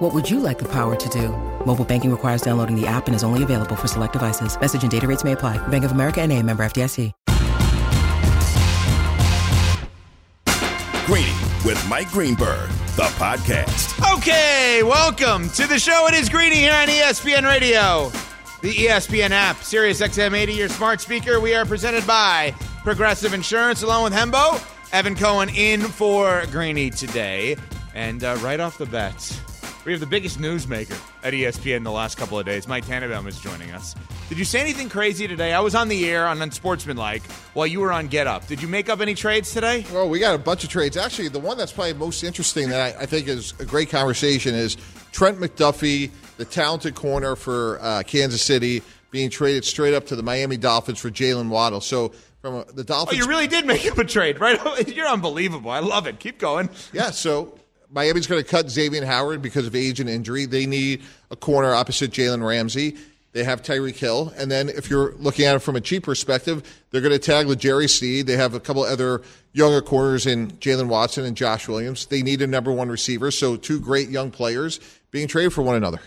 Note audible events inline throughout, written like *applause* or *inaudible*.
What would you like the power to do? Mobile banking requires downloading the app and is only available for select devices. Message and data rates may apply. Bank of America and a member FDIC. Greeny with Mike Greenberg, the podcast. Okay, welcome to the show. It is Greeny here on ESPN Radio, the ESPN app, Sirius XM 80, your smart speaker. We are presented by Progressive Insurance, along with Hembo. Evan Cohen in for Greeny today. And uh, right off the bat, we have the biggest newsmaker at ESPN in the last couple of days. Mike Tannenbaum is joining us. Did you say anything crazy today? I was on the air on Unsportsmanlike while you were on Get Up. Did you make up any trades today? Well, we got a bunch of trades. Actually, the one that's probably most interesting that I, I think is a great conversation is Trent McDuffie, the talented corner for uh, Kansas City, being traded straight up to the Miami Dolphins for Jalen Waddle. So from the Dolphins. Oh, you really did make up a trade, right? *laughs* You're unbelievable. I love it. Keep going. Yeah, so Miami's going to cut Xavier Howard because of age and injury. They need a corner opposite Jalen Ramsey. They have Tyreek Hill. And then if you're looking at it from a cheap perspective, they're going to tag L'Jarius Sneed. They have a couple other younger corners in Jalen Watson and Josh Williams. They need a number one receiver. So two great young players being traded for one another.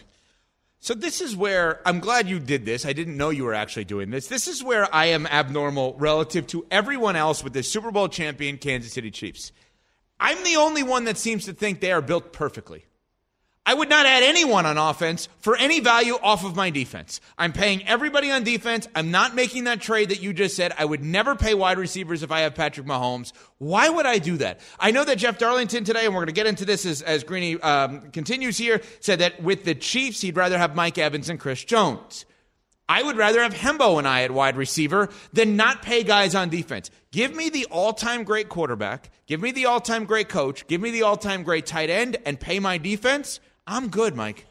So this is where I'm glad you did this. I didn't know you were actually doing this. This is where I am abnormal relative to everyone else with the Super Bowl champion Kansas City Chiefs. I'm the only one that seems to think they are built perfectly. I would not add anyone on offense for any value off of my defense. I'm paying everybody on defense. I'm not making that trade that you just said. I would never pay wide receivers if I have Patrick Mahomes. Why would I do that? I know that Jeff Darlington today, and we're going to get into this as, as Greeny um, continues here, said that with the Chiefs, he'd rather have Mike Evans and Chris Jones. I would rather have Hembo and I at wide receiver than not pay guys on defense. Give me the all time great quarterback, give me the all time great coach, give me the all time great tight end, and pay my defense. I'm good, Mike.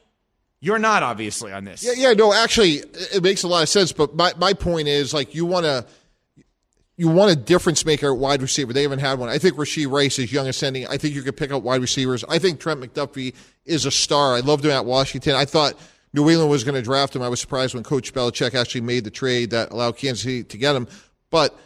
You're not obviously on this. Yeah, yeah, no, actually, it makes a lot of sense. But my, my point is, like, you want to you want a difference maker at wide receiver. They haven't had one. I think Rashee Rice is young ascending. I think you could pick up wide receivers. I think Trent McDuffie is a star. I loved him at Washington. I thought New England was going to draft him. I was surprised when Coach Belichick actually made the trade that allowed Kansas City to get him. But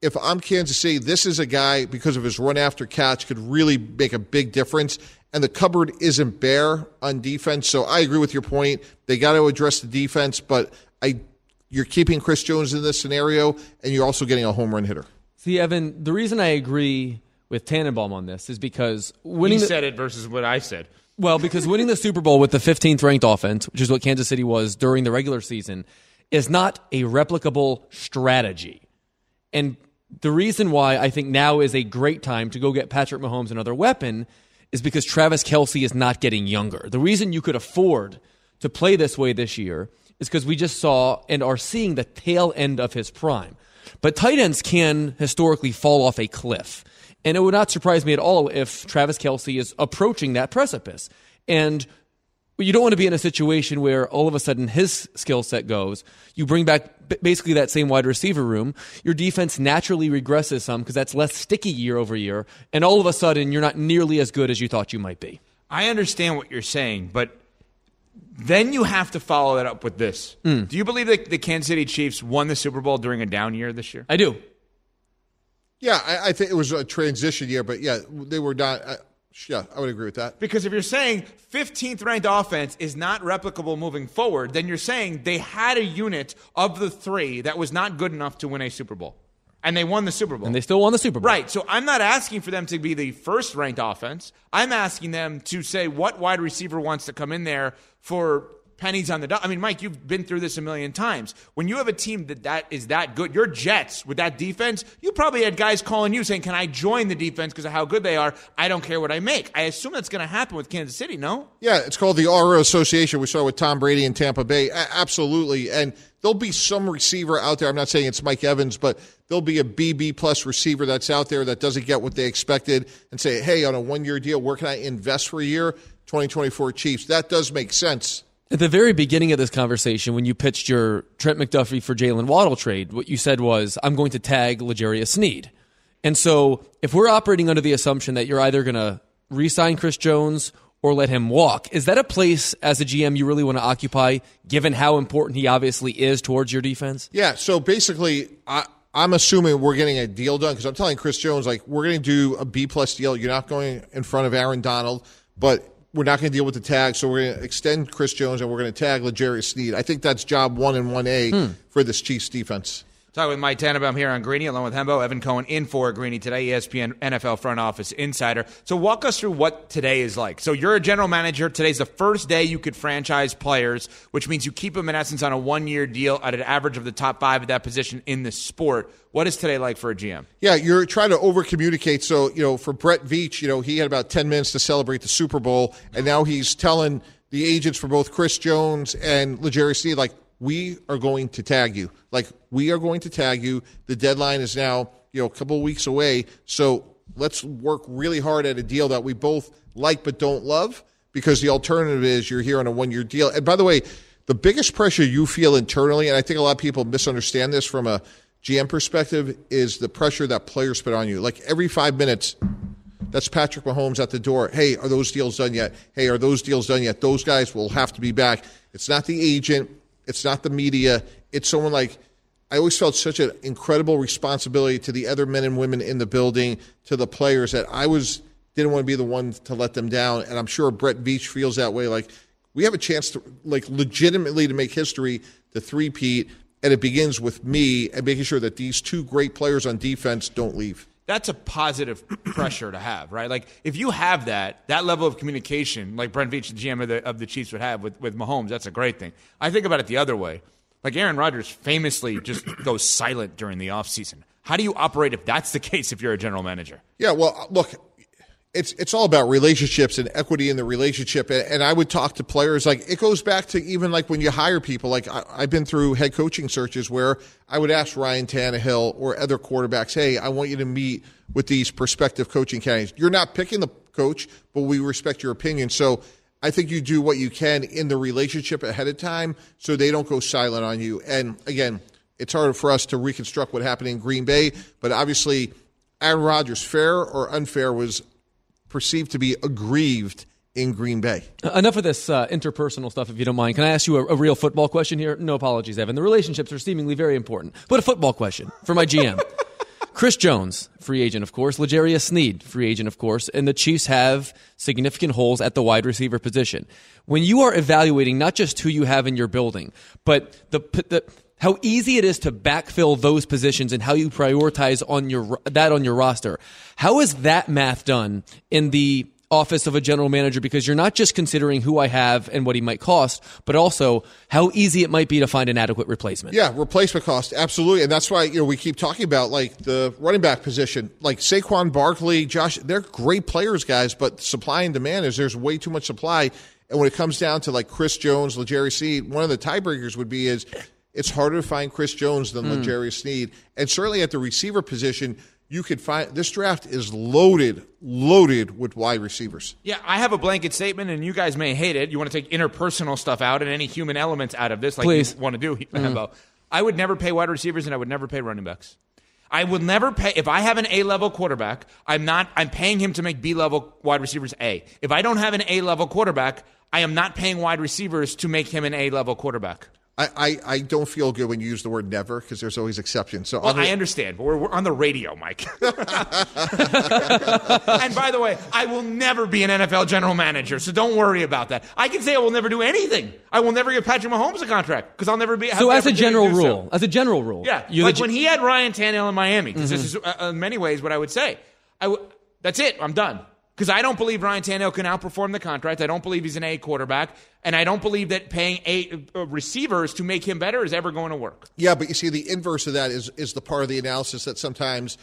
if I'm Kansas City, this is a guy because of his run after catch could really make a big difference and the cupboard isn't bare on defense. So I agree with your point. They got to address the defense, but I you're keeping Chris Jones in this scenario, and you're also getting a home run hitter. See, Evan, the reason I agree with Tannenbaum on this is because winning. He the, said it versus what I said. Well, because winning the Super Bowl with the 15th ranked offense, which is what Kansas City was during the regular season, is not a replicable strategy. And the reason why I think now is a great time to go get Patrick Mahomes another weapon is because Travis Kelce is not getting younger. The reason you could afford to play this way this year is because we just saw and are seeing the tail end of his prime. But tight ends can historically fall off a cliff. And it would not surprise me at all if Travis Kelce is approaching that precipice. And you don't want to be in a situation where all of a sudden his skill set goes. You bring back basically that same wide receiver room. Your defense naturally regresses some because that's less sticky year over year. And all of a sudden, you're not nearly as good as you thought you might be. I understand what you're saying, but then you have to follow that up with this. Mm. Do you believe that the Kansas City Chiefs won the Super Bowl during a down year this year? I do. Yeah, I, I think it was a transition year, but yeah, they were not. Uh, yeah, I would agree with that. Because if you're saying 15th ranked offense is not replicable moving forward, then you're saying they had a unit of the three that was not good enough to win a Super Bowl. And they won the Super Bowl. And they still won the Super Bowl. Right. So I'm not asking for them to be the first ranked offense. I'm asking them to say what wide receiver wants to come in there for pennies on the dollar. I mean, Mike, you've been through this a million times. When you have a team that, that is that good, your Jets with that defense, you probably had guys calling you saying, Can I join the defense because of how good they are? I don't care what I make. I assume that's going to happen with Kansas City, no? Yeah, it's called the RO Association. We saw with Tom Brady in Tampa Bay. Absolutely. And there'll be some receiver out there. I'm not saying it's Mike Evans, but there'll be a BB plus receiver that's out there that doesn't get what they expected and say, Hey, on a one year deal, where can I invest for a year? 2024 Chiefs. That does make sense At the very beginning of this conversation, when you pitched your Trent McDuffie for Jalen Waddle trade, what you said was, I'm going to tag L'Jarius Sneed. And so if we're operating under the assumption that you're either going to re sign Chris Jones or let him walk, is that a place as a GM you really want to occupy, given how important he obviously is towards your defense? Yeah. So basically, I, I'm assuming we're getting a deal done because I'm telling Chris Jones, like, we're going to do a B plus deal. You're not going in front of Aaron Donald, but we're not going to deal with the tag, so we're going to extend Chris Jones and we're going to tag L'Jarius Sneed. I think that's job one and one A hmm. for this Chiefs defense. Talking with Mike Tannenbaum here on Greeny, along with Hembo, Evan Cohen in for Greeny today, ESPN NFL front office insider. So walk us through what today is like. So you're a general manager. Today's the first day you could franchise players, which means you keep them in essence on a one year deal at an average of the top five at that position in the sport. What is today like for a GM? Yeah, you're trying to over communicate. So, you know, for Brett Veach, you know, he had about 10 minutes to celebrate the Super Bowl, and now he's telling the agents for both Chris Jones and L'Jarius Sneed, like, we are going to tag you. Like we are going to tag you. The deadline is now, you know, a couple weeks away. So let's work really hard at a deal that we both like but don't love because the alternative is you're here on a one year deal. And by the way, the biggest pressure you feel internally, and I think a lot of people misunderstand this from a GM perspective, is the pressure that players put on you. Like every five minutes, that's Patrick Mahomes at the door. Hey, are those deals done yet? Hey, are those deals done yet? Those guys will have to be back. It's not the agent it's not the media. It's someone like I always felt such an incredible responsibility to the other men and women in the building, to the players that I was didn't want to be the one to let them down. And I'm sure Brett Veach feels that way. Like we have a chance to like legitimately to make history, to three-peat, and it begins with me and making sure that these two great players on defense don't leave that's a positive pressure to have, right? Like if you have that that level of communication, like Brent Veach, the GM of the, of the Chiefs, would have with with Mahomes, that's a great thing. I think about it the other way. Like Aaron Rodgers famously just *coughs* goes silent during the offseason. How do you operate if that's the *laughs* case if you're a general manager? Yeah, well, look, it's it's all about relationships and equity in the relationship. And, and, I would talk to players like it goes back to even like when you hire people. Like I, have been through head coaching searches where I would ask Ryan Tannehill or other quarterbacks, "Hey, I want you to meet with these prospective coaching candidates. You're not picking the coach, but we respect your opinion." So I think you do what you can in the relationship ahead of time so they don't go silent on you. And again, it's harder for us to reconstruct what happened in Green Bay, but obviously. Aaron Rodgers, fair or unfair, was perceived to be aggrieved in Green Bay. Enough of this uh, interpersonal stuff, if you don't mind. Can I ask you a, a, real football question here? No apologies, Evan. The relationships are seemingly very important, but a football question for my GM. *laughs* Chris Jones, free agent, of course. L'Jarius Sneed, free agent, of course. And the Chiefs have significant holes at the wide receiver position. When you are evaluating not just who you have in your building, but the, the how easy it is to backfill those positions and how you prioritize on your that on your roster. How is that math done in the office of a general manager because you're not just considering who I have and what he might cost, but also how easy it might be to find an adequate replacement. Yeah, replacement cost, absolutely, and that's why you know we keep talking about like the running back position, like Saquon Barkley, Josh. They're great players, guys, but supply and demand is there's way too much supply, and when it comes down to like Chris Jones, L'Jarius Sneed, one of the tiebreakers would be is it's harder to find Chris Jones than mm. L'Jarius Sneed. And certainly at the receiver position, you could find this draft is loaded, loaded with wide receivers. Yeah, I have a blanket statement, and you guys may hate it. You want to take interpersonal stuff out and any human elements out of this, like Please. you want to do, mm. I would never pay wide receivers, and I would never pay running backs. I will never pay if I have an A level quarterback. I'm not. I'm paying him to make B level wide receivers A. If I don't have an A level quarterback, I am not paying wide receivers to make him an A level quarterback. I, I, I, don't feel good when you use the word never because there's always exceptions. So well, I understand, but we're, we're, on the radio, Mike. *laughs* *laughs* and by the way, I will never be an NFL general manager, so don't worry about that. I can say I will never do anything. I will never give Patrick Mahomes a contract because I'll never be. So as a general rule, so. as a general rule, yeah, like when he had Ryan Tannehill in Miami, because mm-hmm. this is uh, in many ways what I would say. I w- that's it. I'm done because I don't believe Ryan Tannehill can outperform the contract. I don't believe he's an A quarterback, and I don't believe that paying A uh, receivers to make him better is ever going to work. Yeah, but you see, the inverse of that is is the part of the analysis that sometimes,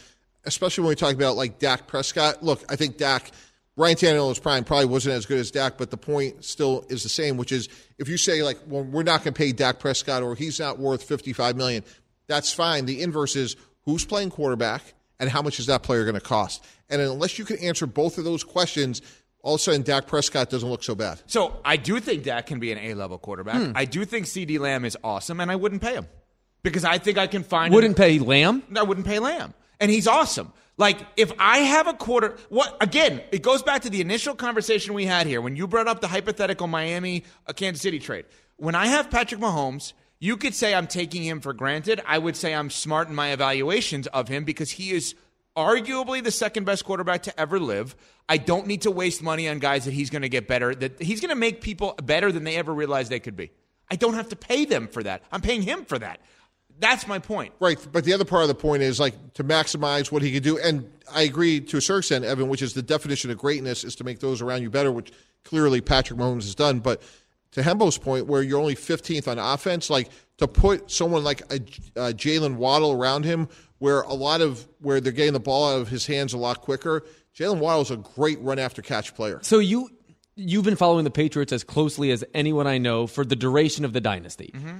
especially when we talk about like Dak Prescott. Look, I think Dak. Ryan Tannehill is prime probably wasn't as good as Dak, but the point still is the same, which is if you say like, well, we're not going to pay Dak Prescott or he's not worth fifty five million, that's fine. The inverse is who's playing quarterback and how much is that player going to cost? And unless you can answer both of those questions, all of a sudden Dak Prescott doesn't look so bad. So I do think Dak can be an A level quarterback. I do think CeeDee Lamb is awesome, and I wouldn't pay him because I think I can find. Wouldn't pay Lamb? I wouldn't pay Lamb, and he's awesome. Like if I have a quarter, what again? It goes back to the initial conversation we had here when you brought up the hypothetical Miami uh, Kansas City trade. When I have Patrick Mahomes, you could say I'm taking him for granted. I would say I'm smart in my evaluations of him because he is arguably the second best quarterback to ever live. I don't need to waste money on guys that he's going to get better, that he's going to make people better than they ever realized they could be. I don't have to pay them for that. I'm paying him for that. That's my point. Right, but the other part of the point is like to maximize what he could do, and I agree to a certain extent, Evan, which is the definition of greatness is to make those around you better, which clearly Patrick Mahomes has done. But to Hembo's point, where you're only 15th on offense, like to put someone like a, a Jalen Waddle around him, where a lot of where they're getting the ball out of his hands a lot quicker. Jalen Waddle is a great run after catch player. So you you've been following the Patriots as closely as anyone I know for the duration of the dynasty. Mm-hmm.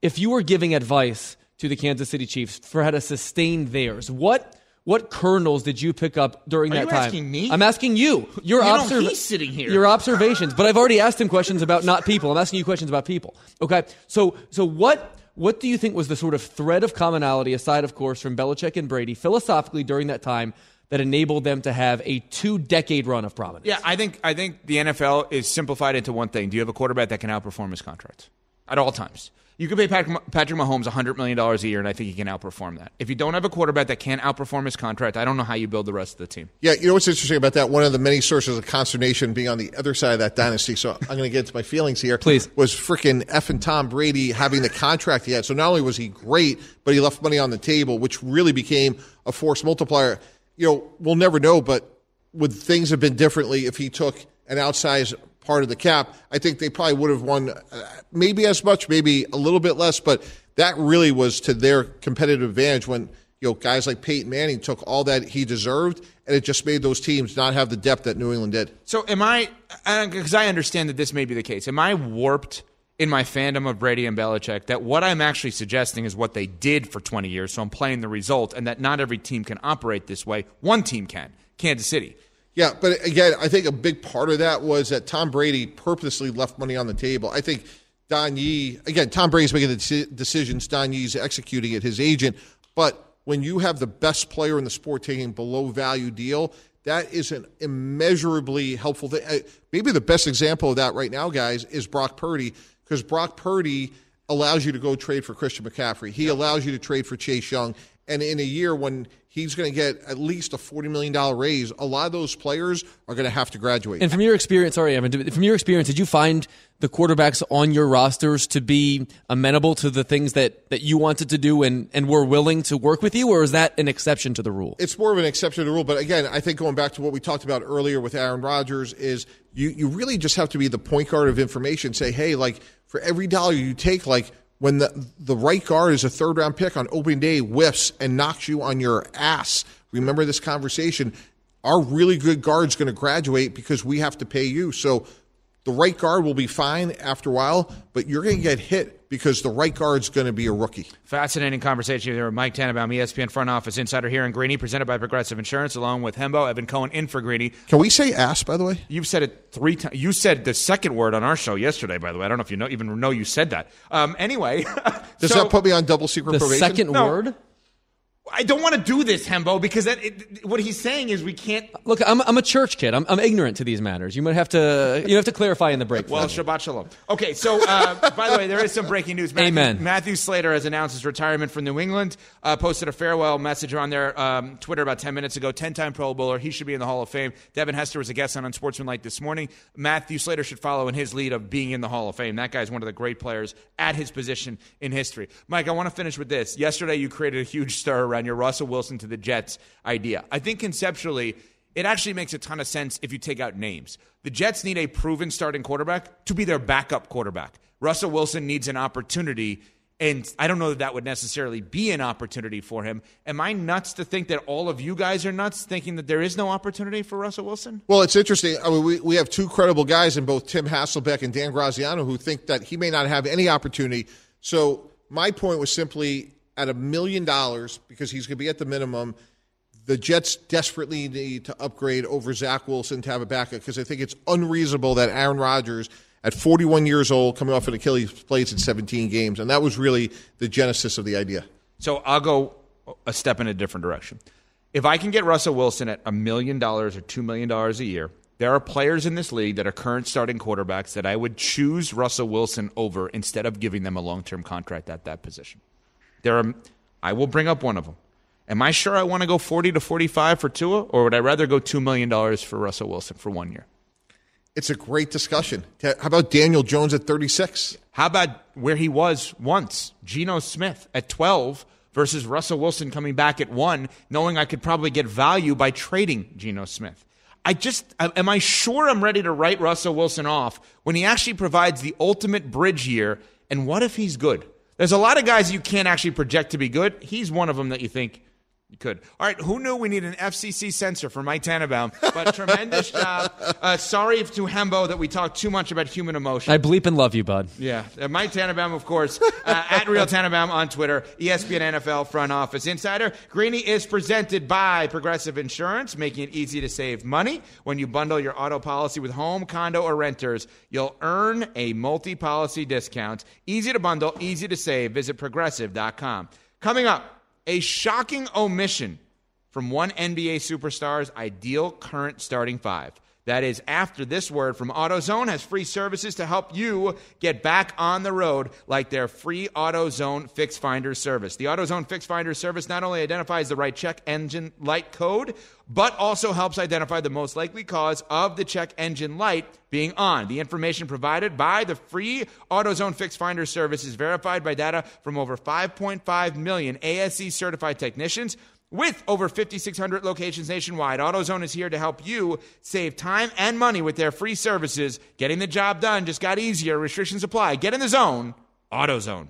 If you were giving advice to the Kansas City Chiefs for how to sustain theirs, what what kernels did you pick up during Are that you time? asking me? I'm asking you. Your You know, observ- he's sitting here. Your observations, but I've already asked him questions about not people. I'm asking you questions about people. Okay, so so what what do you think was the sort of thread of commonality, aside of course from Belichick and Brady, philosophically during that time that enabled them to have a two decade run of prominence? Yeah, I think I think the NFL is simplified into one thing. Do you have a quarterback that can outperform his contract at all times? You could pay Patrick Patrick Mahomes $100 million a year, and I think he can outperform that. If you don't have a quarterback that can outperform his contract, I don't know how you build the rest of the team. Yeah, you know what's interesting about that? One of the many sources of consternation being on the other side of that dynasty. So I'm going to get into my feelings here. Please. Was freaking F and Tom Brady having the contract he had. So not only was he great, but he left money on the table, which really became a force multiplier. You know, we'll never know, but would things have been differently if he took an outsized part of the cap? I think they probably would have won uh, maybe as much, maybe a little bit less, but that really was to their competitive advantage when you know guys like Peyton Manning took all that he deserved, and it just made those teams not have the depth that New England did. So am I? Because I understand that this may be the case. Am I warped in my fandom of Brady and Belichick that what I'm actually suggesting is what they did for 20 years? So I'm playing the result, and that not every team can operate this way. One team can, Kansas City. Yeah, but again, I think a big part of that was that Tom Brady purposely left money on the table. I think Don Yee, again, Tom Brady's making the decisions, Don Yee's executing it, his agent. But when you have the best player in the sport taking below value deal, that is an immeasurably helpful thing. Uh, Maybe the best example of that right now, guys, is Brock Purdy, because Brock Purdy allows you to go trade for Christian McCaffrey. He allows you to trade for Chase Young. And in a year when he's going to get at least a $40 million raise, a lot of those players are going to have to graduate. And from your experience, sorry, Evan, from your experience, did you find the quarterbacks on your rosters to be amenable to the things that, that you wanted to do and, and were willing to work with you, or is that an exception to the rule? it's more of an exception to the rule. But again, I think going back to what we talked about earlier with Aaron Rodgers is you, you really just have to be the point guard of information. Say, hey, like for every dollar you take, like when the the right guard is a third round pick on opening day whiffs and knocks you on your ass. Remember this conversation. Our really good guard's going to graduate because we have to pay you. So the right guard will be fine after a while, but you're going to get hit because the right guard's going to be a rookie. Fascinating conversation here with Mike Tannenbaum, ESPN front office insider here in Greeny, presented by Progressive Insurance, along with Hembo, Evan Cohen, in for Greeny. Can we say ass, by the way? You've said it three times. You said the second word on our show yesterday, by the way. I don't know if you know, even know you said that. Um, anyway, *laughs* Does so- that put me on double secret The probation? second No. word? I don't want to do this, Hembo, because that, it, what he's saying is we can't. Look, I'm, I'm a church kid. I'm, I'm ignorant to these matters. You might have to you have to clarify in the break. Well. Shabbat Shalom. Okay, so uh, *laughs* by the way, there is some breaking news. Matthew, Amen. Matthew Slater has announced his retirement from New England. Uh, posted a farewell message on their um, Twitter about 10 minutes ago. 10 time Pro Bowler. He should be in the Hall of Fame. Devin Hester was a guest on Unsportsmanlike this morning. Matthew Slater should follow in his lead of being in the Hall of Fame. That guy's one of the great players at his position in history. Mike, I want to finish with this. Yesterday, you created a huge stir around your Russell Wilson to the Jets idea. I think conceptually, it actually makes a ton of sense if you take out names. The Jets need a proven starting quarterback to be their backup quarterback. Russell Wilson needs an opportunity, and I don't know that that would necessarily be an opportunity for him. Am I nuts to think that all of you guys are nuts thinking that there is no opportunity for Russell Wilson? Well, it's interesting. I mean, we, we have two credible guys in both Tim Hasselbeck and Dan Graziano who think that he may not have any opportunity. So my point was simply at a million dollars because he's going to be at the minimum. the Jets desperately need to upgrade over Zach Wilson to have a backup because I think it's unreasonable that Aaron Rodgers, at 41 years old, coming off an Achilles, plays in 17 games. And that was really the genesis of the idea. So I'll go a step in a different direction. If I can get Russell Wilson at a million dollars or $2 million a year, there are players in this league that are current starting quarterbacks that I would choose Russell Wilson over instead of giving them a long term contract at that position. There are, I will bring up one of them. Am I sure I want to go 40 to 45 for Tua, or would I rather go $2 million for Russell Wilson for one year? It's a great discussion. How about Daniel Jones at 36? How about where he was once, Geno Smith at 12 versus Russell Wilson coming back at 1, knowing I could probably get value by trading Geno Smith? I just, am I sure I'm ready to write Russell Wilson off when he actually provides the ultimate bridge year? And what if he's good? There's a lot of guys you can't actually project to be good. He's one of them that you think, you could. All right. Who knew we need an FCC censor for Mike Tannenbaum? But tremendous *laughs* job. Uh, sorry to Hembo that we talked too much about human emotion. I bleep and love you, bud. Yeah. Uh, Mike Tannenbaum, of course, uh, *laughs* at Real Tannenbaum on Twitter, ESPN NFL Front Office Insider. Greeny is presented by Progressive Insurance, making it easy to save money. When you bundle your auto policy with home, condo, or renters, you'll earn a multi policy discount. Easy to bundle, easy to save. Visit progressive.com. Coming up, a shocking omission from one NBA superstar's ideal current starting five. That is, after this word from AutoZone has free services to help you get back on the road, like their free AutoZone Fix Finder service. The AutoZone Fix Finder service not only identifies the right check engine light code, but also helps identify the most likely cause of the check engine light being on. The information provided by the free AutoZone Fix Finder service is verified by data from over 5.5 million ASE certified technicians with over 5,600 locations nationwide, AutoZone is here to help you save time and money with their free services. Getting the job done just got easier. Restrictions apply. Get in the zone. AutoZone.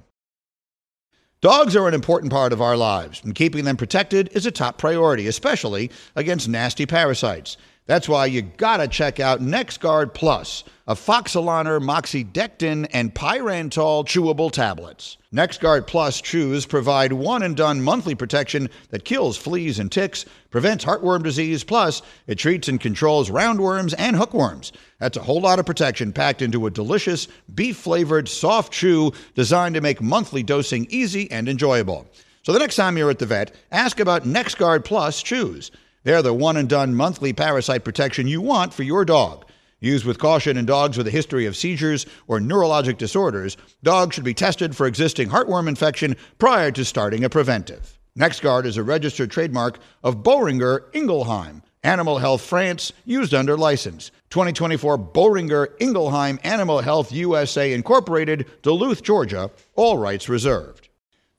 Dogs are an important part of our lives, and keeping them protected is a top priority, especially against nasty parasites. That's why you gotta check out NexGard Plus, afoxolaner, moxidectin, and pyrantel chewable tablets. NexGard Plus chews provide one and done monthly protection that kills fleas and ticks, prevents heartworm disease, plus it treats and controls roundworms and hookworms. That's a whole lot of protection packed into a delicious, beef flavored, soft chew designed to make monthly dosing easy and enjoyable. So the next time you're at the vet, ask about NexGard Plus chews. They're the one and done monthly parasite protection you want for your dog. Used with caution in dogs with a history of seizures or neurologic disorders, dogs should be tested for existing heartworm infection prior to starting a preventive. NexGard is a registered trademark of Boehringer Ingelheim, Animal Health France, used under license. 2024 Boehringer Ingelheim Animal Health USA Incorporated, Duluth, Georgia, all rights reserved.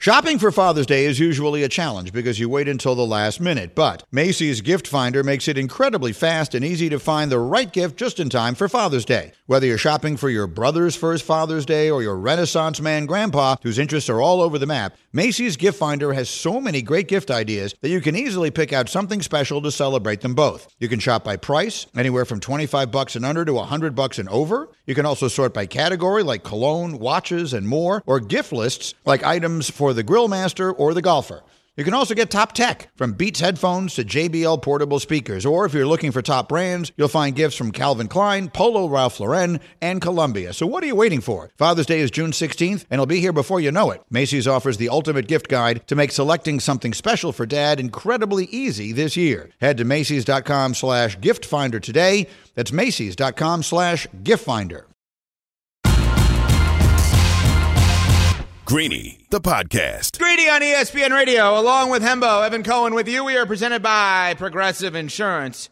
Shopping for Father's Day is usually a challenge because you wait until the last minute, but Macy's Gift Finder makes it incredibly fast and easy to find the right gift just in time for Father's Day. Whether you're shopping for your brother's first Father's Day or your Renaissance man grandpa whose interests are all over the map, Macy's Gift Finder has so many great gift ideas that you can easily pick out something special to celebrate them both. You can shop by price, anywhere from 25 bucks and under to 100 bucks and over. You can also sort by category like cologne, watches, and more, or gift lists like items for the grill master or the golfer. You can also get top tech, from Beats headphones to JBL portable speakers. Or if you're looking for top brands, you'll find gifts from Calvin Klein, Polo Ralph Lauren, and Columbia. So what are you waiting for? Father's Day is June 16th, and it'll be here before you know it. Macy's offers the ultimate gift guide to make selecting something special for dad incredibly easy this year. Head to Macy's.com slash gift finder today. That's Macy's.com slash gift finder. Greeny, the podcast. Greeny on ESPN Radio, along with Hembo, Evan Cohen with you. We are presented by Progressive Insurance.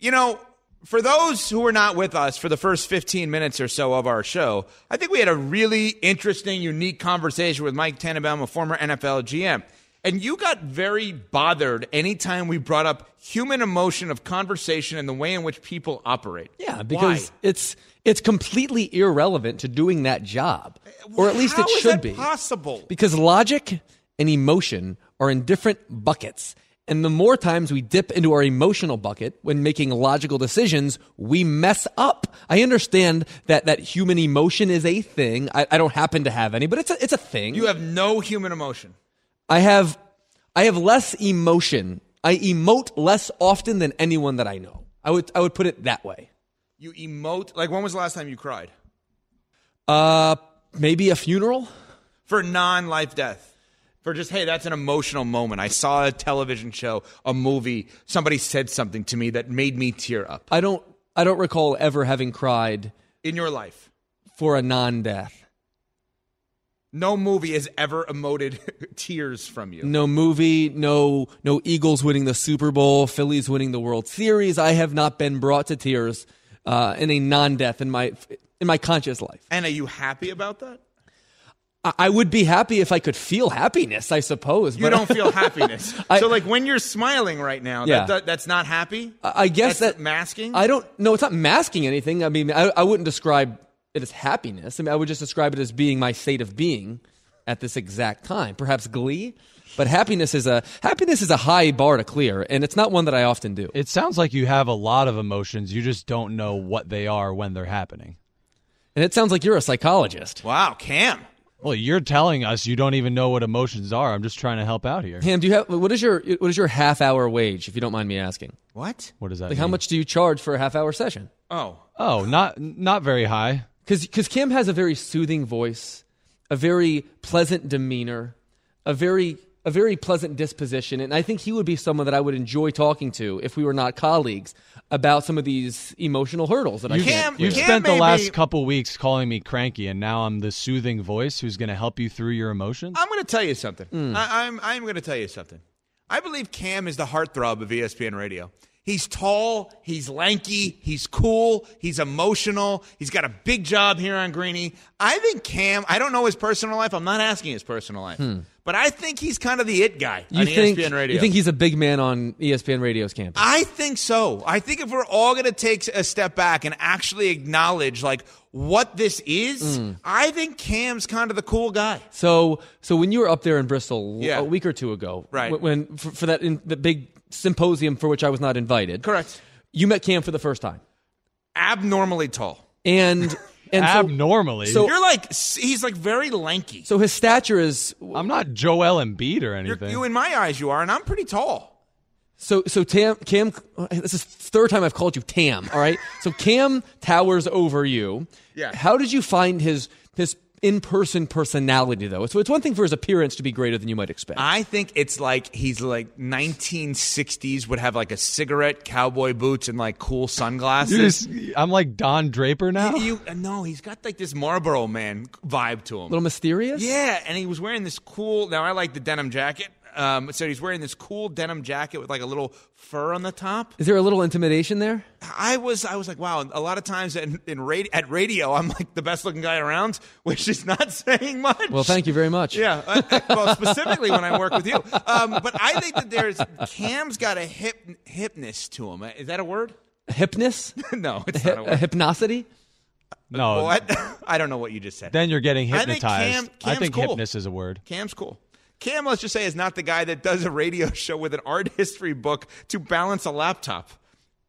You know, for those who were not with us for the first 15 minutes or so of our show, I think we had a really interesting, unique conversation with Mike Tannenbaum, a former NFL GM. And you got very bothered anytime we brought up human emotion of conversation and the way in which people operate. Yeah, because Why? it's it's completely irrelevant to doing that job, or at least How it is should that be possible? Because logic and emotion are in different buckets. And the more times we dip into our emotional bucket when making logical decisions, we mess up. I understand that, that human emotion is a thing. I, I don't happen to have any, but it's a, it's a thing. You have no human emotion. I have I have less emotion. I emote less often than anyone that I know. I would I would put it that way. You emote. Like, when was the last time you cried? Uh maybe a funeral? For non life death. For just, hey, that's an emotional moment. I saw a television show, a movie, somebody said something to me that made me tear up I don't I don't recall ever having cried in your life. for a non-death. No movie has ever emoted *laughs* tears from you. No movie, no no Eagles winning the Super Bowl, Phillies winning the World Series. I have not been brought to tears uh, in a non-death in my in my conscious life. And are you happy about that? I, I would be happy if I could feel happiness, I suppose. You don't feel *laughs* happiness. I- so, like, when you're smiling right now, Yeah. that, that, that's not happy? I I guess That's that masking? I don't. No, it's not masking anything. I mean, I, I wouldn't describe it as happiness. I mean, I would just describe it as being my state of being at this exact time. Perhaps glee, but happiness is a happiness is a high bar to clear, and it's not one that I often do. It sounds like you have a lot of emotions. You just don't know what they are when they're happening. And it sounds like you're a psychologist. Wow, Cam. Well, you're telling us you don't even know what emotions are. I'm just trying to help out here. Ham, do you have what is your what is your half hour wage, if you don't mind me asking? What? What does that Like, mean? how much do you charge for a half hour session? Oh. Oh, not not very high. because Kim has a very soothing voice, a very pleasant demeanor, a very a very pleasant disposition, and I think he would be someone that I would enjoy talking to if we were not colleagues about some of these emotional hurdles that I can't. You've Cam spent the last be- couple weeks calling me cranky, and now I'm the soothing voice who's going to help you through your emotions. I'm going to tell you something. Hmm. I, I'm I'm going to tell you something. I believe Cam is the heartthrob of ESPN Radio. He's tall, he's lanky, he's cool, he's emotional, he's got a big job here on Greeny. I think Cam, I don't know his personal life, I'm not asking his personal life, but I think he's kind of the it guy you on think ESPN Radio. you think he's a big man on ESPN Radio's campus? I think so. I think if we're all going to take a step back and actually acknowledge like what this is, Hmm. I think Cam's kind of the cool guy. So, so when you were up there in Bristol Yeah. a week or two ago, Right. When, when for, for that in, the big symposium for which I was not invited, Correct. You met Cam for the first time, Abnormally tall. and *laughs* and Abnormally. so- You're like he's like very lanky. so his stature is I'm not Joel Embiid or You're, anything. you in my eyes you are, and I'm pretty tall. So so Tam Cam this is third time I've called you Tam, all right? So Cam towers over you. Yeah. How did you find his his in-person personality though? So it's one thing for his appearance to be greater than you might expect. I think it's like he's like 1960s would have like a cigarette, cowboy boots, and like cool sunglasses. just- I'm like Don Draper now. You, uh, no, he's got like this Marlboro Man vibe to him. a little mysterious? Yeah, and he was wearing this cool. Now I like the denim jacket. Um, so he's wearing this cool denim jacket with like a little fur on the top. Is there a little intimidation there? I was, I was like, wow. A lot of times in, in radi- at radio, I'm like the best looking guy around, *laughs* which is not *laughs* saying much. Well, thank you very much. Yeah, uh, uh, well, *laughs* specifically when I work with you. Um, but I think that there's Cam's got a hip hipness to him. Is that a word? Hipness? no, it's Hi- not a a word. hypnosity? no, What? I don't know what you just said. then you're getting I think hypnotized. Cam- I think cool. hypness is a word. Cam's cool. Cam, let's just say, is not the guy that does a radio *laughs* show with an art history book to balance a laptop,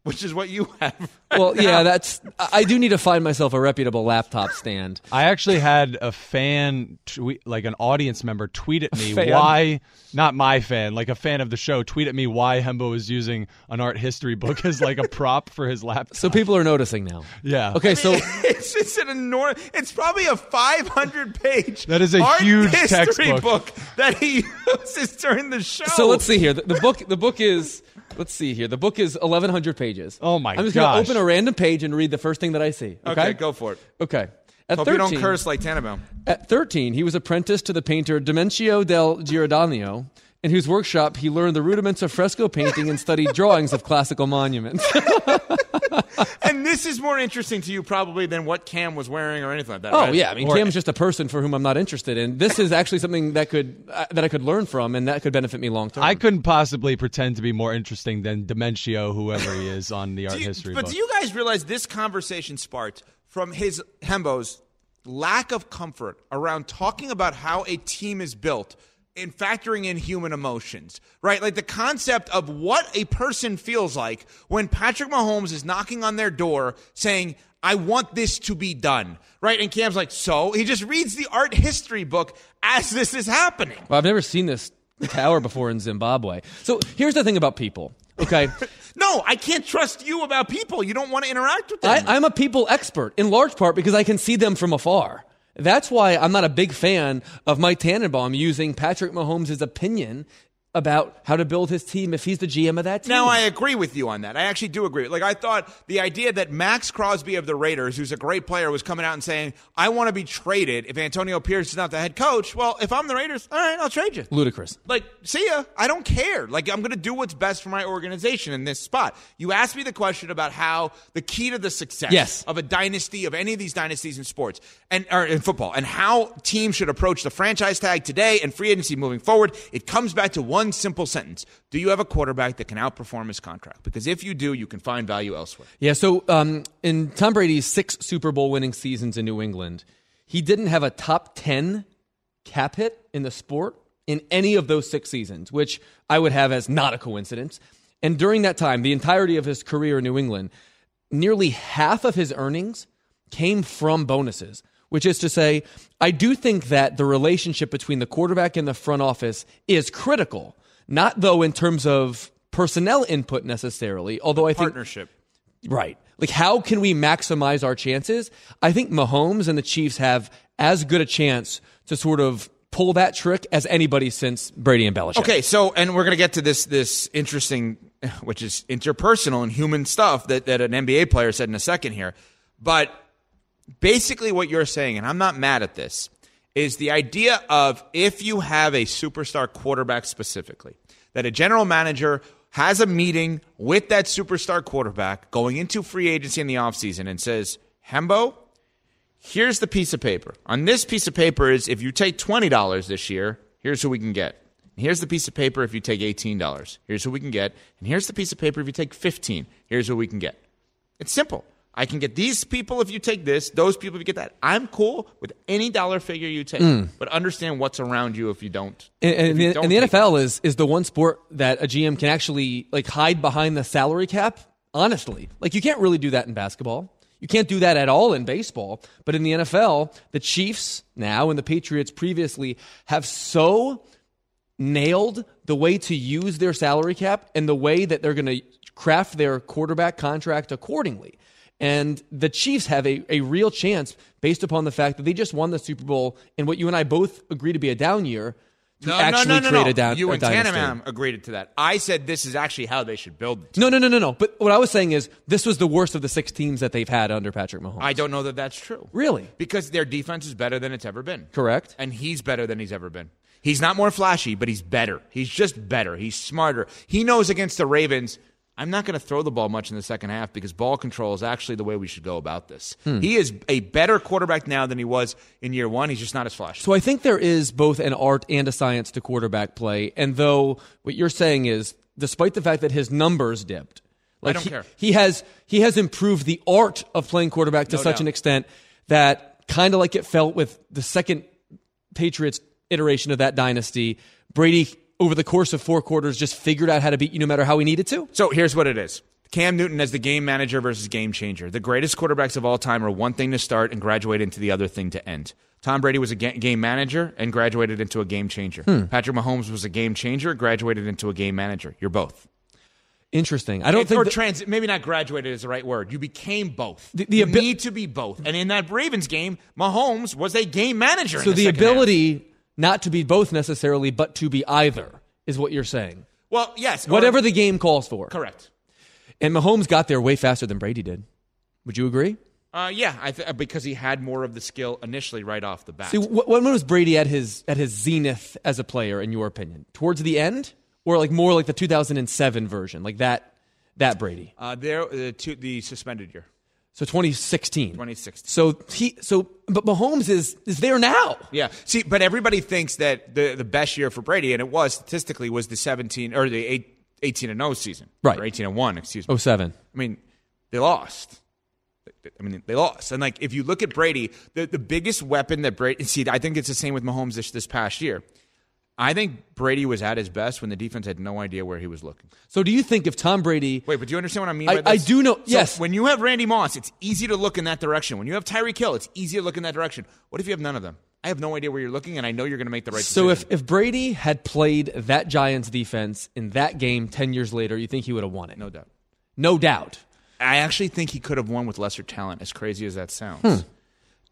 which is what you have. Well, yeah, that's I I do need to find myself a reputable laptop stand. I actually had a fan, tweet, like an audience member, tweet at me why, not my fan, like a fan of the show, tweet at me why Hembo is using an art history book as like a prop for his laptop. So people are noticing now. Yeah. Okay, so *laughs* it's just an enormous. It's probably a 500 page. That is a art huge history textbook. book that he *laughs* uses during the show. So let's see here. The, the book the book is let's see here. The book is 1100 pages. Oh, my god. I'm just gosh. going to open a random page and read the first thing that I see. Okay? Okay, go for it. Okay. At Hope you don't 13 curse like Tannenbaum. At 13, he was apprenticed to the painter Demencio del Giordano, in whose workshop he learned the rudiments of fresco painting and studied drawings of classical monuments. *laughs* *laughs* And this is more interesting to you probably than what Cam was wearing or anything like that. oh right? yeah, I mean Or- Cam's just a person for whom I'm not interested in. This is actually something that could uh, that I could learn from and that could benefit me long term. I couldn't possibly pretend to be more interesting than Dementio, whoever he is on the *laughs* art you- history but book. do you guys realize this conversation sparked from his Hembo's lack of comfort around talking about how a team is built and factoring in human emotions, right? Like the concept of what a person feels like when Patrick Mahomes is knocking on their door saying, I want this to be done, right? And Cam's like, so? He just reads the art history book as this is happening. well, I've never seen this tower before in Zimbabwe. So here's the thing about people. Okay, *laughs* No, I can't trust you about people. You don't want to interact with them. I, I'm a people expert in large part because I can see them from afar. That's why I'm not a big fan of Mike Tannenbaum using Patrick Mahomes' opinion about how to build his team if he's the GM of that team. Now I agree with you on that. I actually do agree. Like I thought the idea that Maxx Crosby of the Raiders, who's a great player, was coming out and saying, "I want to be traded if Antonio Pierce is not the head coach." Well, if I'm the Raiders, all right, I'll trade you. ludicrous. Like, see ya. I don't care. Like, I'm going to do what's best for my organization in this spot. You asked me the question about how the key to the success Yes. of a dynasty, of any of these dynasties in sports and or in football, and how teams should approach the franchise tag today and free agency moving forward. It comes back to one simple sentence: Do you have a quarterback that can outperform his contract? Because if you do, you can find value elsewhere. Yeah, so um, in Tom Brady's six Super Bowl winning seasons in New England, he didn't have a top 10 cap hit in the sport in any of those six seasons, which I would have as not a coincidence. And during that time, the entirety of his career in New England, nearly half of his earnings came from bonuses, which is to say, I do think that the relationship between the quarterback and the front office is critical, not though in terms of personnel input necessarily, although I think Partnership. Right. Like, how can we maximize our chances? I think Mahomes and the Chiefs have as good a chance to sort of pull that trick as anybody since Brady and Belichick. Okay, so and we're gonna get to this this interesting, which is interpersonal and human stuff that that an NBA player said in a second here, but basically what you're saying, and I'm not mad at this, is the idea of if you have a superstar quarterback specifically, that a general manager has a meeting with that superstar quarterback going into free agency in the offseason and says, Hembo, here's the piece of paper. On this piece of paper is if you take $20 this year, here's who we can get. Here's the piece of paper if you take $18. Here's who we can get. And here's the piece of paper if you take 15. Here's who we can get. It's simple. I can get these people if you take this, those people if you get that. I'm cool with any dollar figure you take, hmm. but understand what's around you if you don't. And, and, you the- don't and the NFL is is the one sport that a GM can actually like hide behind the salary cap. Honestly, like you can't really do that in basketball. You can't do that at all in baseball. But in the NFL, the Chiefs now and the Patriots previously have so nailed the way to use their salary cap and the way that they're going to craft their quarterback contract accordingly. And the Chiefs have a, a real chance based upon the fact that they just won the Super Bowl in what you and I both agree to be a down year to No, actually no, no, no, create no. a down You a and. Tannenbaum agreed to that. I said this is actually how they should build it. No, no, no, no, no. But what I was saying is this was the worst of the six teams that they've had under Patrick Mahomes. I don't know that that's true. Really? Because their defense is better than it's ever been. Correct. And he's better than he's ever been. He's not more flashy, but he's better. He's just better. He's smarter. He knows against the Ravens, I'm not going to throw the ball much in the second half because ball control is actually the way we should go about this. Hmm. He is a better quarterback now than he was in year one. He's just not as flashy. So I think there is both an art and a science to quarterback play. And though what you're saying is, despite the fact that his numbers dipped, like don't he, care. he has he has improved the art of playing quarterback to No such doubt. an extent that kind of like it felt with the second Patriots iteration of that dynasty, Brady over the course of four quarters just figured out how to beat you no matter how he needed to. So here's what it is. Cam Newton as the game manager versus game changer. The greatest quarterbacks of all time are one thing to start and graduate into the other thing to end. Tom Brady was a ga- game manager and graduated into a game changer. Hmm. Patrick Mahomes was a game changer, graduated into a game manager. You're both. Interesting. I don't It- think or that- trans, maybe not graduated is the right word. You became both. The- the you abi- need to be both. And in that Ravens game, Mahomes was a game manager. so the ability. half. Not to be both necessarily, but to be either is what you're saying. well, yes, or- Whatever the game calls for. correct. And Mahomes got there way faster than Brady did. Would you agree? Uh, yeah, I th- because he had more of the skill initially right off the bat. See, wh- when was Brady at his at his zenith as a player, in your opinion? Towards the end, or like more like the 2007 version, like that that Brady? uh, there, uh, to the suspended year, So 2016. 2016. So he so but Mahomes is is there now. Yeah. See, but everybody thinks that the the best year for Brady, and it was statistically, was the 17 or the eight, 18 and 0 season, Right. Or 18 and 1, excuse me. 07. I mean, they lost. I mean, they lost. And like, if you look at Brady, the, the biggest weapon that Brady, see, I think it's the same with Mahomes this, this past year. I think Brady was at his best when the defense had no idea where he was looking. So do you think if Tom Brady Wait, but do you understand what I mean I- I do know- So yes. When you have Randy Moss, it's easy to look in that direction. When you have Tyreek Hill, it's easy to look in that direction. What if you have none of them? I have no idea where you're looking, and I know you're going to make the right decision. So if, if Brady had played that Giants defense in that game 10 years later, you think he would have won it? no doubt. No doubt. I actually think he could have won with lesser talent, as crazy as that sounds. Hmm.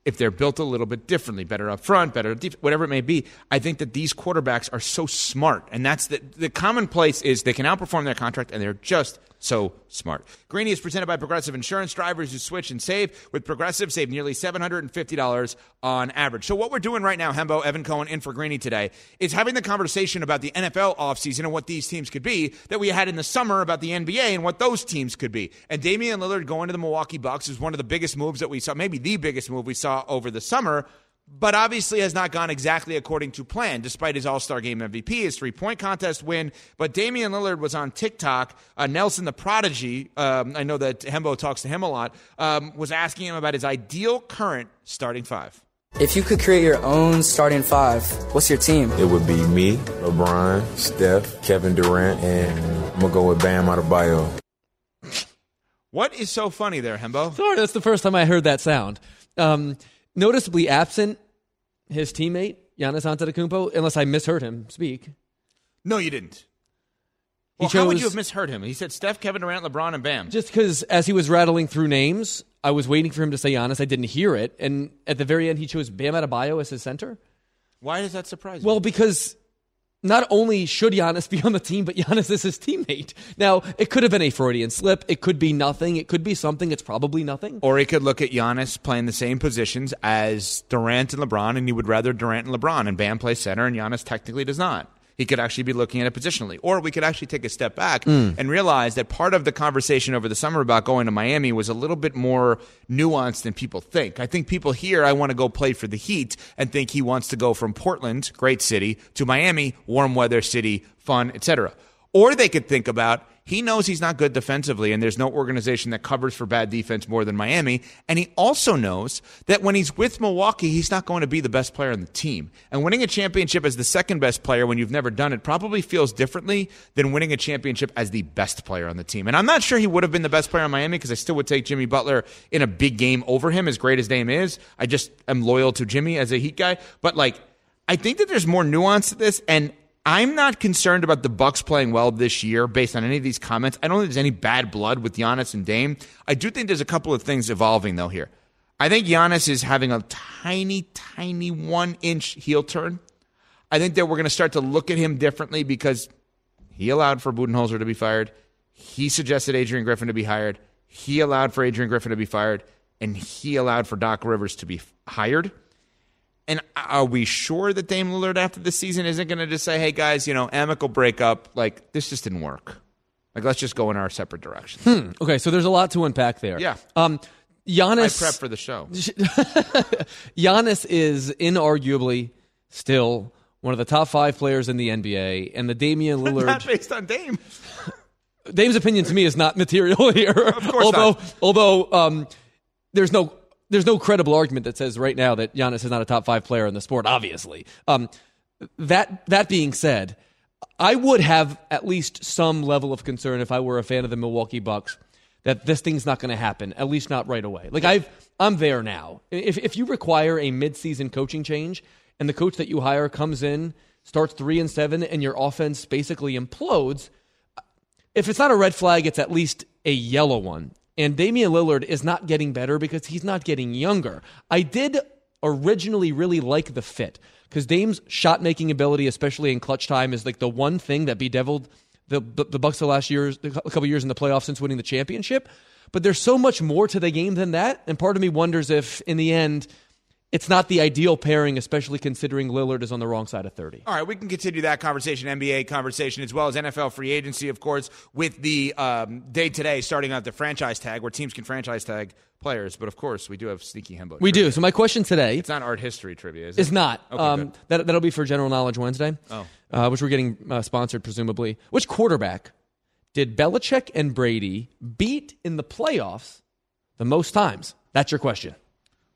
If they're built a little bit differently, better up front, better deep, whatever it may be, I think that these quarterbacks are so smart, and that's the the commonplace is they can outperform their contract, and they're just so smart. Greeny is presented by Progressive Insurance. Drivers who switch and save with Progressive save nearly seven hundred and fifty dollars on average. So what we're doing right now, Hembo, Evan Cohen, in for Greeny today, is having the conversation about the NFL offseason and what these teams could be that we had in the summer about the NBA and what those teams could be. And Damian Lillard going to the Milwaukee Bucks is one of the biggest moves that we saw, maybe the biggest move we saw over the summer. But obviously has not gone exactly according to plan, despite his All Star Game MVP, his three point contest win. But Damian Lillard was on TikTok. Uh, Nelson the Prodigy, um, I know that Hembo talks to him a lot, um, was asking him about his ideal current starting five. If you could create your own starting five, what's your team? It would be me, LeBron, Steph, Kevin Durant, and I'm gonna go with Bam Adebayo. What is so funny there, Hembo? Sorry, that's the first time I heard that sound. Um, noticeably absent, his teammate Giannis Antetokounmpo, unless I misheard him speak. No, you didn't. Well, how would you have misheard him? He said Steph, Kevin Durant, LeBron, and Bam. Just because as he was rattling through names, I was waiting for him to say Giannis. I didn't hear it, and at the very end, he chose Bam Adebayo as his center. Why does that surprise you? Well, because not only should Giannis be on the team, but Giannis is his teammate. Now, it could have been a Freudian slip. It could be nothing. It could be something. It's probably nothing. Or he could look at Giannis playing the same positions as Durant and LeBron, and he would rather Durant and LeBron, and Bam plays center, and Giannis technically does not. He could actually be looking at it positionally. Or we could actually take a step back hmm. and realize that part of the conversation over the summer about going to Miami was a little bit more nuanced than people think. I think people here, I want to go play for the Heat, and think he wants to go from Portland, great city, to Miami, warm weather city, fun, etc. Or they could think about he knows he's not good defensively, and there's no organization that covers for bad defense more than Miami. And he also knows that when he's with Milwaukee, he's not going to be the best player on the team. And winning a championship as the second best player when you've never done it probably feels differently than winning a championship as the best player on the team. And I'm not sure he would have been the best player in Miami because I still would take Jimmy Butler in a big game over him, as great as Dame is. I just am loyal to Jimmy as a Heat guy. But like, I think that there's more nuance to this, and I'm not concerned about the Bucks playing well this year based on any of these comments. I don't think there's any bad blood with Giannis and Dame. I do think there's a couple of things evolving though here. I think Giannis is having a tiny, tiny one inch heel turn. I think that we're going to start to look at him differently because he allowed for Budenholzer to be fired. He suggested Adrian Griffin to be hired. He allowed for Adrian Griffin to be fired. And he allowed for Doc Rivers to be hired. And are we sure that Dame Lillard after the season isn't going to just say, hey, guys, you know, amicable breakup, like, this just didn't work? Like, let's just go in our separate directions. Okay, so there's a lot to unpack there. Yeah. Um, I prep for the show. *laughs* Giannis is inarguably still one of the top five players in the NBA, and the Damian *laughs* Lillard. Not based on Dame. Dame's opinion to me is not material *laughs* here. Of course although, not. although um, there's no there's no credible argument that says right now that Giannis is not a top five player in the sport. Obviously, um, that that being said, I would have at least some level of concern if I were a fan of the Milwaukee Bucks that this thing's not going to happen, at least not right away. Like I've I'm there now. If if you require a midseason coaching change and the coach that you hire comes in, starts 3 and 7 and your offense basically implodes, if it's not a red flag, it's at least a yellow one. And Damian Lillard is not getting better because he's not getting younger. I did originally really like the fit because Dame's shot making ability, especially in clutch time, is like the one thing that bedeviled the the, Bucks the last years, a couple years in the playoffs since winning the championship. But there's so much more to the game than that, and part of me wonders if, in the end, it's not the ideal pairing, especially considering Lillard is on the wrong side of 30. All right, we can continue that conversation, NBA conversation, as well as NFL free agency, of course, with the um, day today starting out the franchise tag, where teams can franchise tag players. But of course, we do have sneaky hembo. We trivia. do. So my question today It's not art history trivia, is it? is not. Okay, um, that, that'll be for General Knowledge Wednesday, Oh. uh, which we're getting uh, sponsored, presumably. Which quarterback did Belichick and Brady beat in the playoffs the most times? That's your question.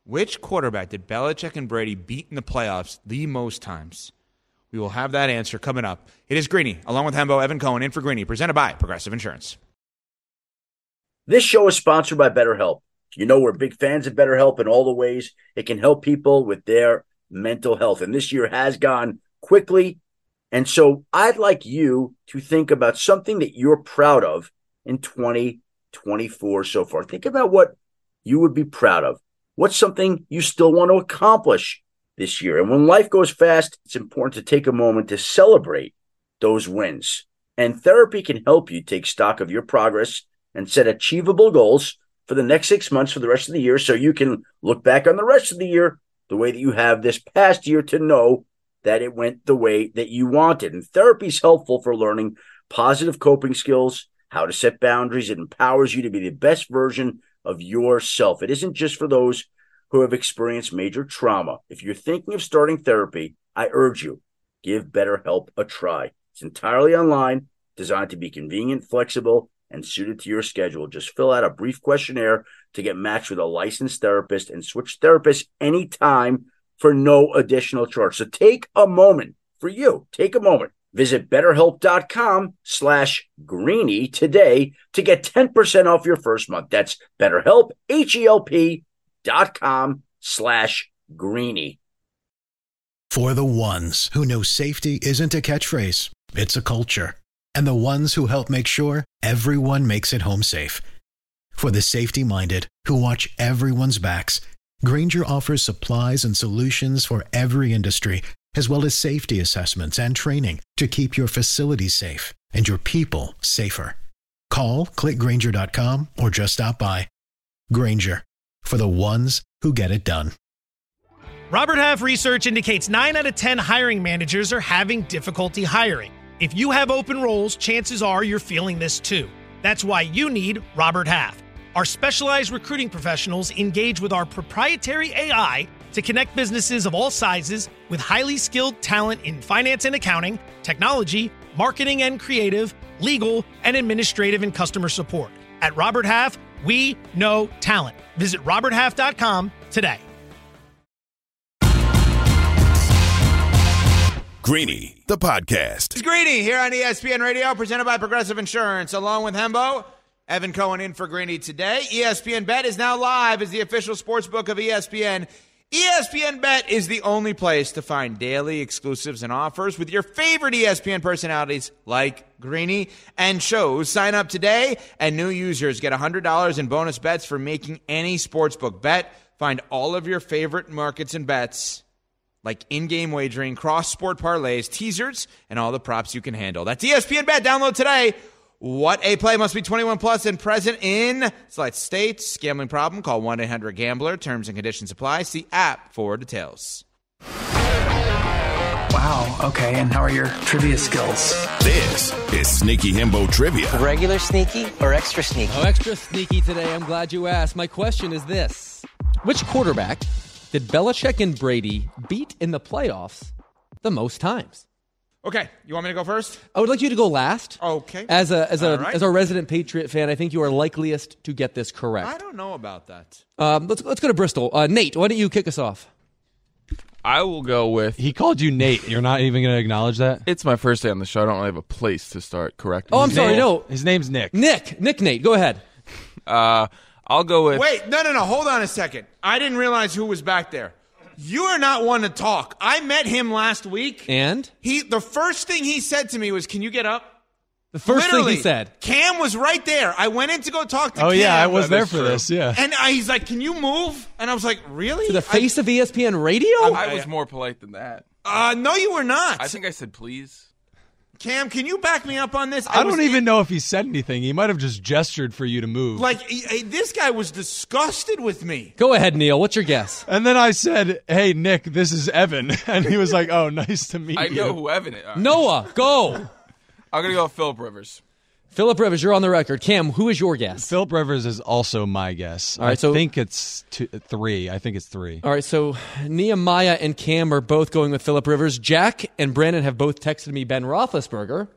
Which quarterback did Belichick and Brady beat in the playoffs the most times? We will have that answer coming up. It is Greeny, along with Hembo, Evan Cohen, in for Greeny, presented by Progressive Insurance. This show is sponsored by BetterHelp. You know, we're big fans of BetterHelp in all the ways it can help people with their mental health. And this year has gone quickly. And so I'd like you to think about something that you're proud of in 2024 so far. Think about what you would be proud of. What's something you still want to accomplish this year? And when life goes fast, it's important to take a moment to celebrate those wins. And therapy can help you take stock of your progress and set achievable goals for the next six months for the rest of the year so you can look back on the rest of the year the way that you have this past year to know that it went the way that you wanted. And therapy is helpful for learning positive coping skills, how to set boundaries. It empowers you to be the best version of yourself. It isn't just for those who have experienced major trauma. If you're thinking of starting therapy, I urge you, give BetterHelp a try. It's entirely online, designed to be convenient, flexible, and suited to your schedule. Just fill out a brief questionnaire to get matched with a licensed therapist and switch therapists anytime for no additional charge. So take a moment for you. Take a moment. Visit betterhelp.com slash greeny today to get 10% off your first month. That's betterhelp, H-E-L-P dot com slash greeny. For the ones who know safety isn't a catchphrase, it's a culture. And the ones who help make sure everyone makes it home safe. For the safety minded who watch everyone's backs, Grainger offers supplies and solutions for every industry, as well as safety assessments and training to keep your facilities safe and your people safer. Call clickgrainger.com or just stop by. Grainger for the ones who get it done. Robert Half research indicates 9 out of 10 hiring managers are having difficulty hiring. If you have open roles, chances are you're feeling this too. That's why you need Robert Half. Our specialized recruiting professionals engage with our proprietary AI to connect businesses of all sizes with highly skilled talent in finance and accounting, technology, marketing and creative, legal, and administrative and customer support. At Robert Half, we know talent. Visit roberthalf.com today. Greeny, the podcast. It's Greeny here on ESPN Radio, presented by Progressive Insurance, along with Hembo. Evan Cohen in for Greeny today. ESPN Bet is now live as the official sports book of ESPN. ESPN Bet is the only place to find daily exclusives and offers with your favorite ESPN personalities like Greeny and shows. Sign up today, and new users get $100 in bonus bets for making any sportsbook bet. Find all of your favorite markets and bets like in-game wagering, cross-sport parlays, teasers, and all the props you can handle. That's ESPN Bet. Download today. What a play must be 21 plus and present in select states. Gambling problem? Call 1-800-GAMBLER. Terms and conditions apply. See app for details. Wow. Okay. And how are your trivia skills? This is Sneaky Hembo Trivia. Regular sneaky or extra sneaky? Oh, extra sneaky today. I'm glad you asked. My question is this Which quarterback did Belichick and Brady beat in the playoffs the most times? Okay, you want me to go first? I would like you to go last. Okay. As a as a All right. as a resident Patriot fan, I think you are likeliest to get this correct. I don't know about that. Um, let's let's go to Bristol. Uh, Nate, why don't you kick us off? I will go with. He called you Nate. You're not even going to acknowledge that? It's my first day on the show. I don't really have a place to start correcting. Oh, I'm His sorry. name. No, His name's Nick. Nick. Nick. Nate. Go ahead. Uh, I'll go with. Wait, no, no, no. Hold on a second. I didn't realize who was back there. You are not one to talk. I met him last week. And He the first thing he said to me was, "Can you get up?" the first Literally, thing he said. Cam was right there. I went in to go talk to Cam. Oh, Cam. yeah, I was there for true. this. Yeah. And I, he's like, "Can you move?" And I was like, "Really?" To the face of E ESPN Radio. I was more polite than that. I, uh, no, you were not. I think I said please. Cam, can you back me up on this? I, was- don't even know if he said anything. He might have just gestured for you to move. Like he- he- this guy was disgusted with me. Go ahead, Neil. What's your guess? and then I said, "Hey, Nick, this is Evan," *laughs* and he was like, "Oh, nice to meet I you." I know who Evan is. Noah, go. *laughs* I'm gonna go with Philip Rivers. Philip Rivers, you're on the record. Cam, who is your guess? Philip Rivers is also my guess. All right, so I so- think it's two, three. I think it's three. All right, so Nehemiah and Cam are both going with Philip Rivers. Jack and Brandon have both texted me Ben Roethlisberger.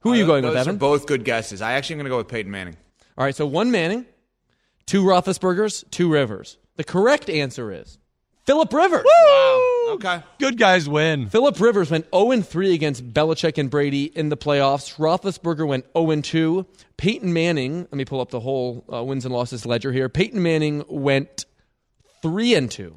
Who are you uh, going Those with, are both good guesses. I actually am going to go with Peyton Manning. All right, so one Manning, two Roethlisbergers, two Rivers. The correct answer is Philip Rivers. Wow. Okay. Good guys win. Philip Rivers went 0 3 against Belichick and Brady in the playoffs. Roethlisberger went 0 2. Peyton Manning, let me pull up the whole uh, wins and losses ledger here. Peyton Manning went 3 and 2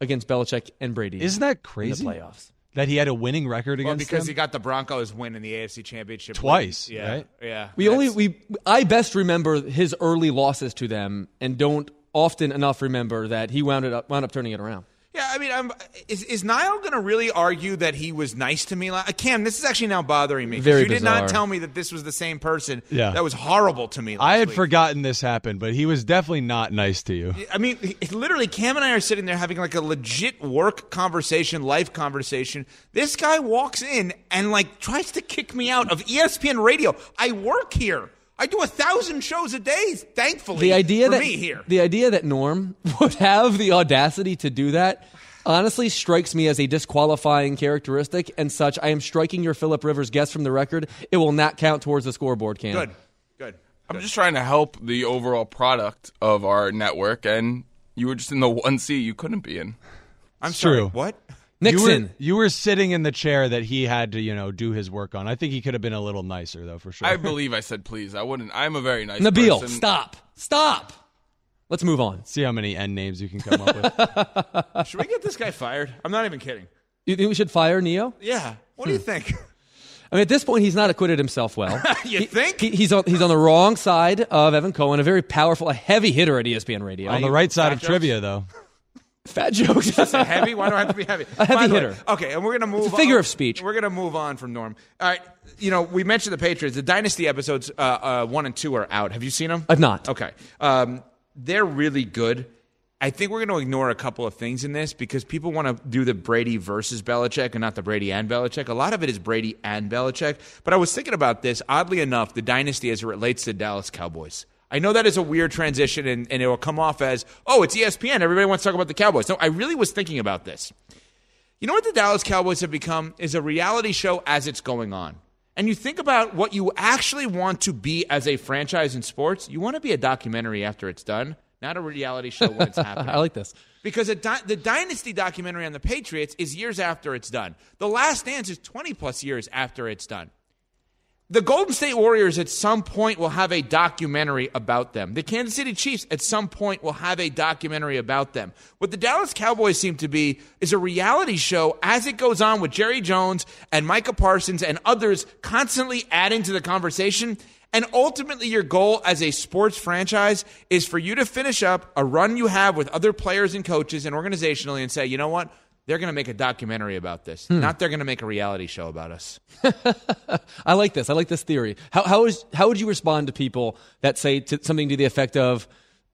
against Belichick and Brady. Isn't that in crazy? the playoffs? That he had a winning record against Well, against because them? he got the Broncos win in the AFC Championship Twice, Yeah, right? Yeah. We only we I best remember his early losses to them and don't often enough remember that he wound it up wound up turning it around. Yeah, I mean, I'm, is is Niall going to really argue that he was nice to me? la- Uh, Cam, this is actually now bothering me. Very you did not tell me that this was the same person. Yeah. that was horrible to me. Last I had week. forgotten this happened, but he was definitely not nice to you. I mean, he- literally, Cam and I are sitting there having like a legit work conversation, life conversation. This guy walks in and like tries to kick me out of ESPN Radio. I work here. I do a thousand shows a day. Thankfully, The idea for that me here. the idea that Norm *laughs* would have the audacity to do that honestly strikes me as a disqualifying characteristic and such. I am striking your Philip Rivers guess from the record. It will not count towards the scoreboard, Cam. Good, good. I'm just trying to help the overall product of our network, and you were just in the one seat you couldn't be in. I'm It's sorry. true. What? *laughs* Nixon. You were, you were sitting in the chair that he had to, you know, do his work on. I think he could have been a little nicer, though, for sure. I believe I said please. I wouldn't. I'm a very nice Nabil, person. stop. Stop. Let's move on. See how many end names you can come up with. *laughs* Should we get this guy fired? I'm not even kidding. You think we should fire Neo? Yeah. What do you think? *laughs* I mean, at this point, he's not acquitted himself well. *laughs* you He- think? he- he's on he's on the wrong side of Evan Cohen, a very powerful, a heavy hitter at ESPN Radio. on the right side Fat of jokes? trivia, though. Fat jokes. Is it heavy? Why do I have to be heavy? *laughs* A heavy the way- hitter. okay, and we're gonna move. It's a figure on. of speech. We're gonna move on from Norm. All right, you know we mentioned the Patriots. The Dynasty episodes uh, uh, one and two are out. Have you seen them? I've not. Okay, um, they're really good. I think we're going to ignore a couple of things in this because people want to do the Brady versus Belichick and not the Brady and Belichick. A lot of it is Brady and Belichick. But I was thinking about this. Oddly enough, the dynasty as it relates to the Dallas Cowboys. I know that is a weird transition and, and it will come off as, oh, it's ESPN. Everybody wants to talk about the Cowboys. So I really was thinking about this. You know what the Dallas Cowboys have become is a reality show as it's going on. And you think about what you actually want to be as a franchise in sports, you want to be a documentary after it's done, not a reality show when it's *laughs* happening. I like this. Because a di- the Dynasty documentary on the Patriots is years after it's done. The Last Dance is 20 plus years after it's done. The Golden State Warriors at some point will have a documentary about them. The Kansas City Chiefs at some point will have a documentary about them. What the Dallas Cowboys seem to be is a reality show as it goes on with Jerry Jones and Micah Parsons and others constantly adding to the conversation. And ultimately, your goal as a sports franchise is for you to finish up a run you have with other players and coaches and organizationally and say, you know what? They're going to make a documentary about this, hmm. not they're going to make a reality show about us. *laughs* I like this. I like this theory. How how is how would you respond to people that say to something to the effect of,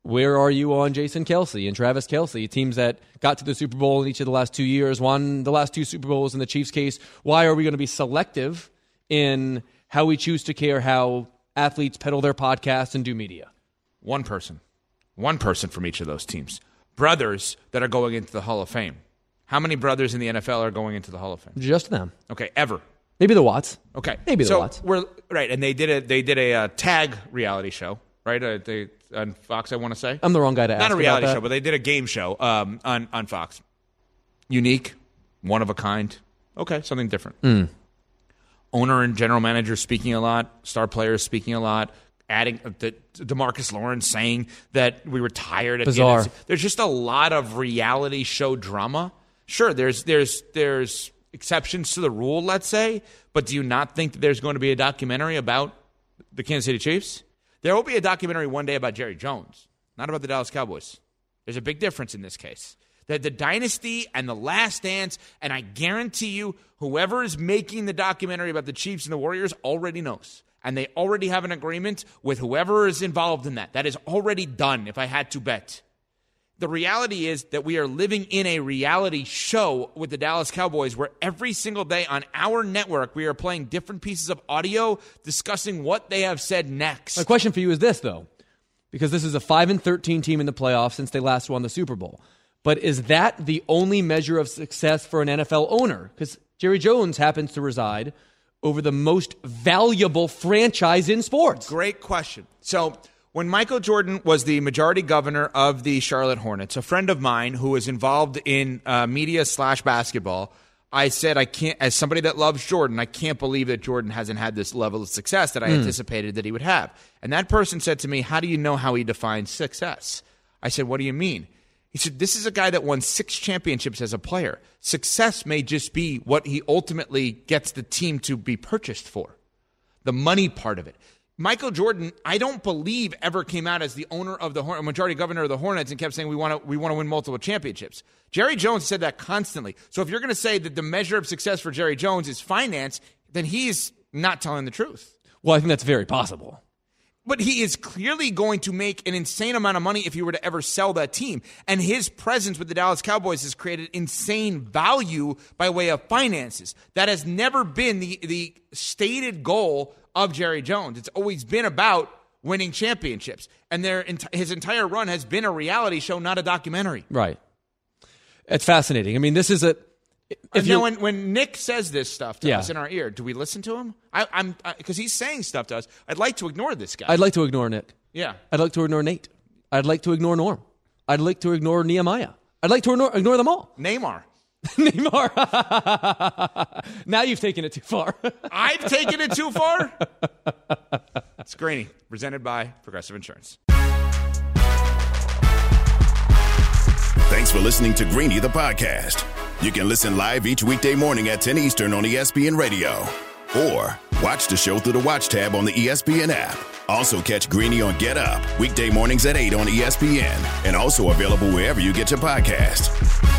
"Where are you on Jason Kelce and Travis Kelce, teams that got to the Super Bowl in each of the last two years, won the last two Super Bowls in the Chiefs' case? Why are we going to be selective in how we choose to care how athletes peddle their podcasts and do media?" One person. One person from each of those teams. Brothers that are going into the Hall of Fame. How many brothers in the NFL are going into the Hall of Fame? Just them. Okay, ever. Maybe the Watts. Okay, Maybe the so Watts. We're right, and they did a they did a uh, tag reality show, right? Uh, they on Fox, I want to say. I'm the wrong guy to ask Not a reality show, but they did a game show um, on on Fox. Unique, one of a kind. Okay, something different. Hmm. Owner and general manager speaking a lot. Star players speaking a lot. Adding uh, the DeMarcus Lawrence saying that we were tired. At the end of Bizarre. the There's just a lot of reality show drama. Sure, there's there's there's exceptions to the rule, let's say, but do you not think that there's going to be a documentary about the Kansas City Chiefs? There will be a documentary one day about Jerry Jones, not about the Dallas Cowboys. There's a big difference in this case. That the dynasty and the last dance, and I guarantee you, whoever is making the documentary about the Chiefs and the Warriors already knows. And they already have an agreement with whoever is involved in that. That is already done, if I had to bet. The reality is that we are living in a reality show with the Dallas Cowboys where every single day on our network we are playing different pieces of audio discussing what they have said next. My question for you is this though, because this is a 5 and 13 team in the playoffs since they last won the Super Bowl. But is that the only measure of success for an NFL owner? Cuz Jerry Jones happens to reside over the most valuable franchise in sports. Great question. So, when Michael Jordan was the majority governor of the Charlotte Hornets, a friend of mine who was involved in uh, media slash basketball, I said, I can't, as somebody that loves Jordan, I can't believe that Jordan hasn't had this level of success that I Hmm. anticipated that he would have. And that person said to me, How do you know how he defines success? I said, What do you mean? He said, This is a guy that won six championships as a player. Success may just be what he ultimately gets the team to be purchased for the money part of it. Michael Jordan, I don't believe ever came out as the owner of the Horn- majority governor of the Hornets and kept saying we want to we want to win multiple championships. Jerry Jones said that constantly. So if you're going to say that the measure of success for Jerry Jones is finance, then he's not telling the truth. Well, I think that's very possible. But he is clearly going to make an insane amount of money if he were to ever sell that team. And his presence with the Dallas Cowboys has created insane value by way of finances. That has never been the, the stated goal of Jerry Jones. It's always been about winning championships. And their, his entire run has been a reality show, not a documentary. Right. It's fascinating. I mean, this is a If you when, when Nick says this stuff to Yeah. us in our ear, do we listen to him? I, I'm because he's saying stuff to us. I'd like to ignore this guy. I'd like to ignore Nick. Yeah. I'd like to ignore Nate. I'd like to ignore Norm. I'd like to ignore Nehemiah. I'd like to ignore, ignore them all. Neymar. *laughs* Neymar. *laughs* now you've taken it too far. *laughs* I've taken it too far. It's Greeny, presented by Progressive Insurance. Thanks for listening to Greeny the podcast. You can listen live each weekday morning at 10 Eastern on ESPN Radio. Or watch the show through the Watch tab on the ESPN app. Also catch Greeny on Get Up, weekday mornings at 8 on ESPN. And also available wherever you get your podcast.